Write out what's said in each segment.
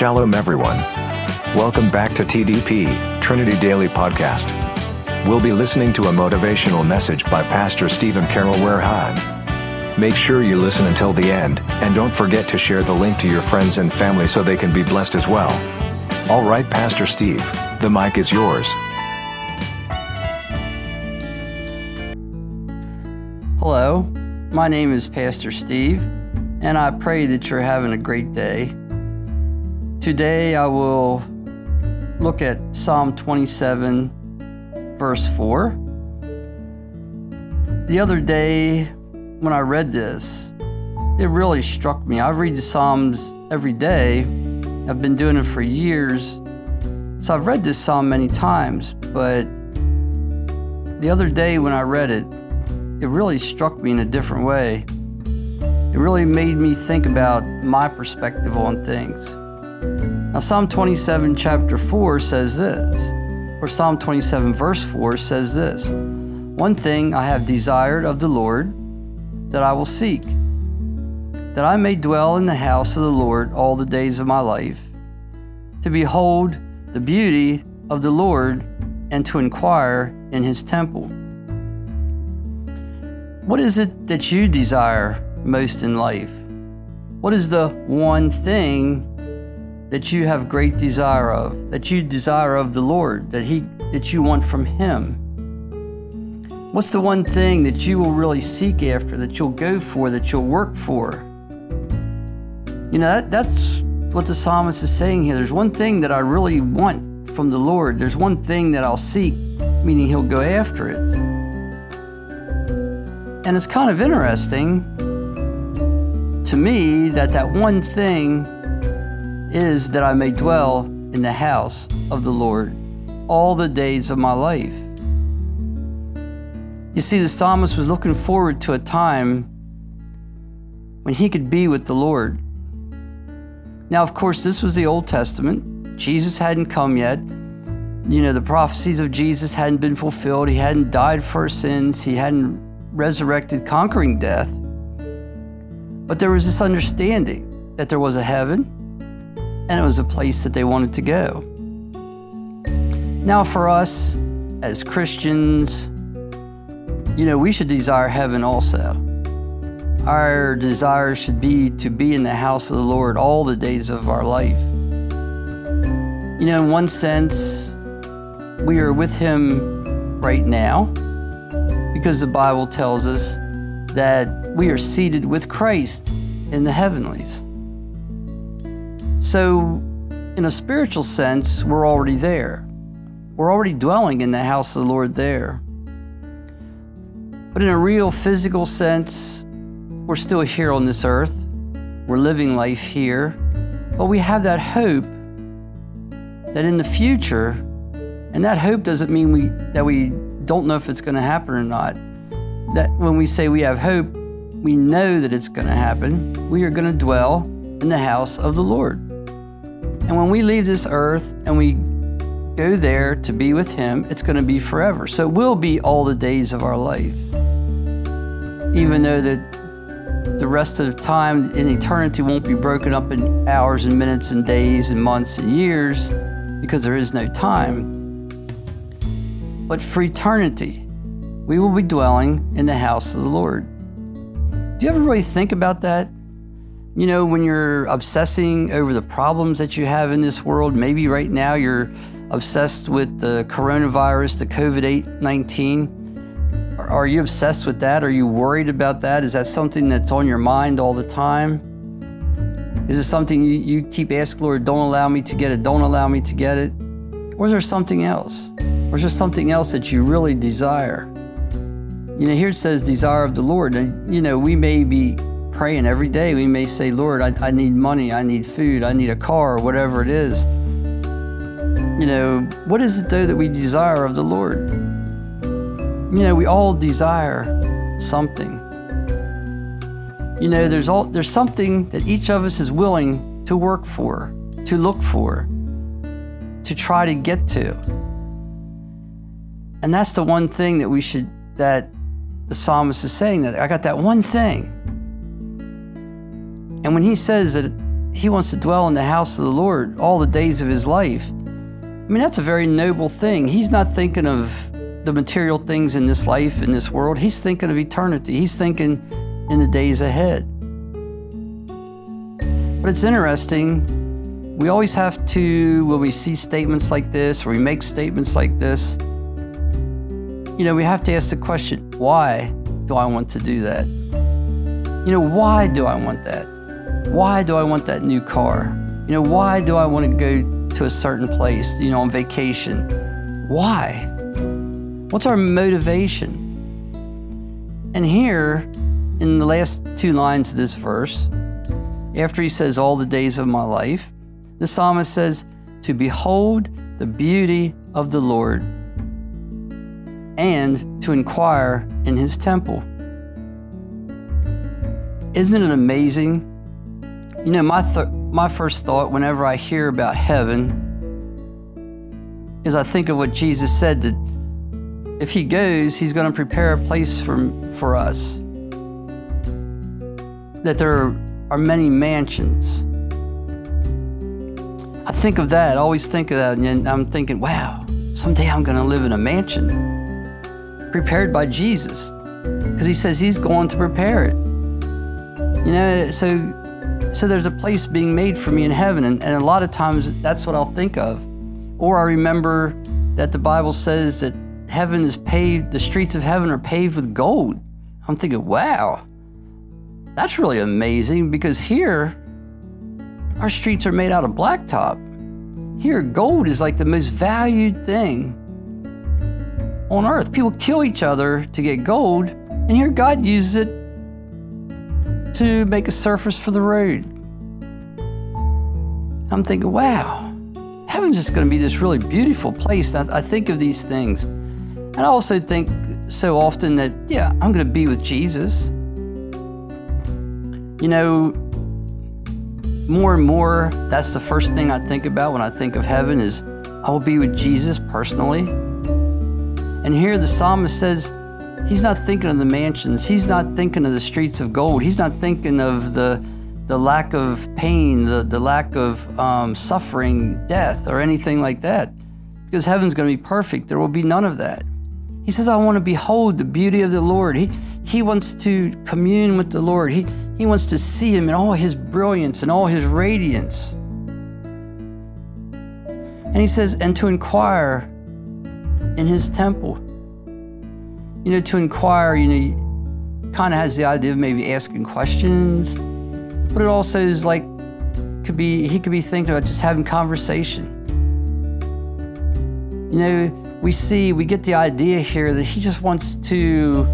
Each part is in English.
Shalom, everyone. Welcome back to TDP, Trinity Daily Podcast. We'll be listening to a motivational message by Pastor Steven Carroll Warehime. Make sure you listen until the end, and don't forget to share the link to your friends and family so they can be blessed as well. All right, Pastor Steve, the mic is yours. Hello, my name is Pastor Steve, and I pray that you're having a great day. Today I will look at Psalm 27, verse 4. The other day when I read this, it really struck me. I read the Psalms every day, I've been doing it for years. So I've read this psalm many times, but the other day when I read it, it really struck me in a different way. It really made me think about my perspective on things. Now, Psalm 27, chapter 4 says this, or Psalm 27, verse 4 says this One thing I have desired of the Lord that I will seek, that I may dwell in the house of the Lord all the days of my life, to behold the beauty of the Lord and to inquire in his temple. What is it that you desire most in life? What is the one thing that you have great desire of, that you desire of the Lord, that He that you want from Him? What's the one thing that you will really seek after, that you'll go for, that you'll work for? You know, that, that's what the psalmist is saying here. There's one thing that I really want from the Lord. There's one thing that I'll seek, meaning He'll go after it. And it's kind of interesting to me that that one thing is that I may dwell in the house of the Lord all the days of my life. You see, the psalmist was looking forward to a time when he could be with the Lord. Now, of course, this was the Old Testament. Jesus hadn't come yet. You know, the prophecies of Jesus hadn't been fulfilled. He hadn't died for our sins. He hadn't resurrected, conquering death. But there was this understanding that there was a heaven and it was a place that they wanted to go. Now, for us as Christians, you know, we should desire heaven also. Our desire should be to be in the house of the Lord all the days of our life. You know, in one sense, we are with Him right now because the Bible tells us that we are seated with Christ in the heavenlies. So, in a spiritual sense, we're already there. We're already dwelling in the house of the Lord there. But in a real physical sense, we're still here on this earth. We're living life here. But we have that hope that in the future, and that hope doesn't mean we, that we don't know if it's going to happen or not. That when we say we have hope, we know that it's going to happen. We are going to dwell in the house of the Lord. And when we leave this earth and we go there to be with Him, it's going to be forever. So it will be all the days of our life. Even though that the rest of the time in eternity won't be broken up in hours and minutes and days and months and years because there is no time. But for eternity, we will be dwelling in the house of the Lord. Do you ever really think about that? You know, when you're obsessing over the problems that you have in this world, maybe right now you're obsessed with the coronavirus, the COVID 19. Are you obsessed with that? Are you worried about that? Is that something that's on your mind all the time? Is it something you, you keep asking, Lord, don't allow me to get it, don't allow me to get it? Or is there something else? Or is there something else that you really desire? You know, here it says desire of the Lord. And, you know, we may be praying every day. We may say, Lord, I, I need money, I need food, I need a car, whatever it is. You know, what is it though that we desire of the Lord? You know, we all desire something. You know, there's all there's something that each of us is willing to work for, to look for, to try to get to. And that's the one thing that we should that the psalmist is saying that I got that one thing. And when he says that he wants to dwell in the house of the Lord all the days of his life. I mean, that's a very noble thing. He's not thinking of the material things in this life, in this world. He's thinking of eternity. He's thinking in the days ahead. But it's interesting. We always have to, when we see statements like this or we make statements like this, you know, we have to ask the question why do I want to do that? You know, why do I want that? Why do I want that new car? You know, why do I want to go to a certain place, you know, on vacation? Why? What's our motivation? And here, in the last two lines of this verse, after he says, All the days of my life, the psalmist says, To behold the beauty of the Lord and to inquire in his temple. Isn't it amazing? You know, my, th- my first thought whenever I hear about heaven is I think of what Jesus said that if he goes, he's going to prepare a place for, for us. That there are many mansions. I think of that, I always think of that, and I'm thinking, wow, someday I'm going to live in a mansion prepared by Jesus because he says he's going to prepare it. You know, so so there's a place being made for me in heaven, and, and a lot of times that's what I'll think of. Or I remember that the Bible says that heaven is paved, the streets of heaven are paved with gold. I'm thinking, wow, that's really amazing because here, our streets are made out of blacktop. Here, gold is like the most valued thing on earth. People kill each other to get gold, and here God uses it to make a surface for the road. I'm thinking, wow, heaven's just going to be this really beautiful place. I, I think of these things. And I also think so often that, yeah, I'm going to be with Jesus. You know, more and more, that's the first thing I think about when I think of heaven is I will be with Jesus personally. And here the psalmist says, He's not thinking of the mansions. He's not thinking of the streets of gold. He's not thinking of the, the lack of pain, the, the lack of um, suffering, death, or anything like that. Because heaven's going to be perfect. There will be none of that. He says, I want to behold the beauty of the Lord. He, he wants to commune with the Lord. He, he wants to see Him in all His brilliance and all His radiance. And He says, and to inquire in His temple you know, to inquire, you know, kind of has the idea of maybe asking questions, but it also is like, could be, he could be thinking about just having conversation. You know, we see, we get the idea here that he just wants to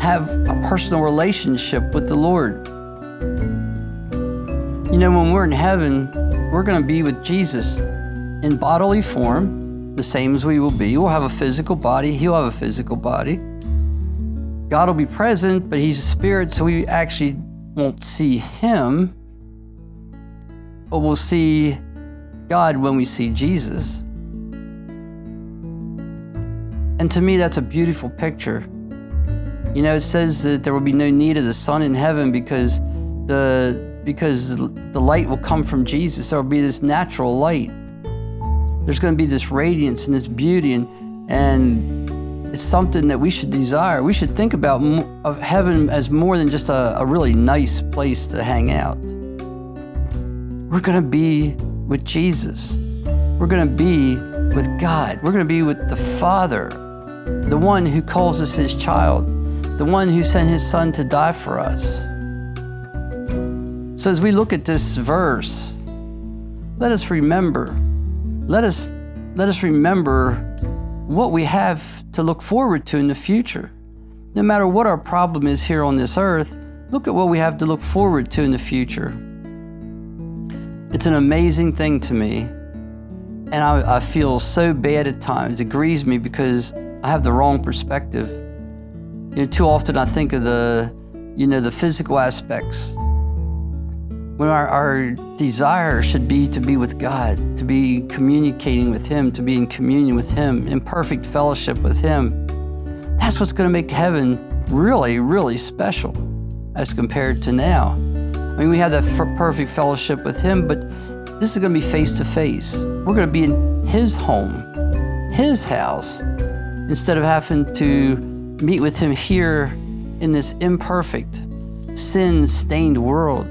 have a personal relationship with the Lord. You know, when we're in heaven, we're going to be with Jesus in bodily form the same as we will be. We'll have a physical body, He'll have a physical body. God will be present, but He's a spirit, so we actually won't see Him, but we'll see God when we see Jesus. And to me, that's a beautiful picture. You know, it says that there will be no need of the sun in heaven because the because the light will come from Jesus. There will be this natural light there's going to be this radiance and this beauty, and, and it's something that we should desire. We should think about of heaven as more than just a, a really nice place to hang out. We're going to be with Jesus. We're going to be with God. We're going to be with the Father, the one who calls us his child, the one who sent his son to die for us. So as we look at this verse, let us remember let us, let us remember what we have to look forward to in the future. No matter what our problem is here on this earth, look at what we have to look forward to in the future. It's an amazing thing to me, and I, I feel so bad at times. It grieves me because I have the wrong perspective. You know, too often I think of the, you know, the physical aspects when our, our desire should be to be with God, to be communicating with Him, to be in communion with Him, in perfect fellowship with Him. That's what's going to make heaven really, really special as compared to now. I mean, we have that f- perfect fellowship with Him, but this is going to be face to face. We're going to be in His home, His house, instead of having to meet with Him here in this imperfect, sin stained world.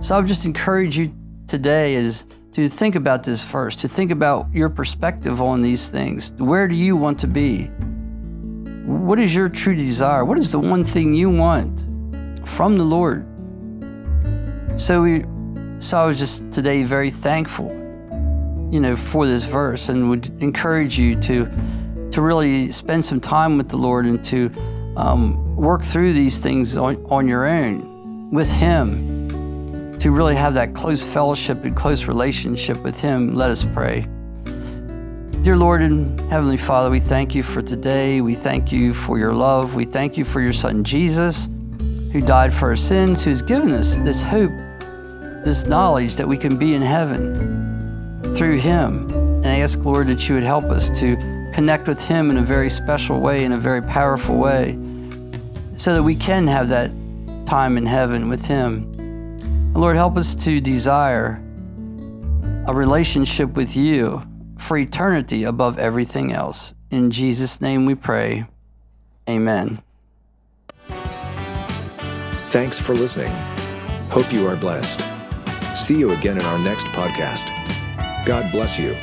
So I would just encourage you today is to think about this first, to think about your perspective on these things. Where do you want to be? What is your true desire? What is the one thing you want from the Lord? So we so I was just today very thankful, you know, for this verse and would encourage you to to really spend some time with the Lord and to um, work through these things on, on your own with Him to really have that close fellowship and close relationship with Him, let us pray. Dear Lord and Heavenly Father, we thank you for today. We thank you for your love. We thank you for your Son Jesus, who died for our sins, who's given us this hope, this knowledge that we can be in heaven through Him. And I ask, Lord, that you would help us to connect with Him in a very special way, in a very powerful way, so that we can have that time in heaven with Him. Lord, help us to desire a relationship with you for eternity above everything else. In Jesus' name we pray. Amen. Thanks for listening. Hope you are blessed. See you again in our next podcast. God bless you.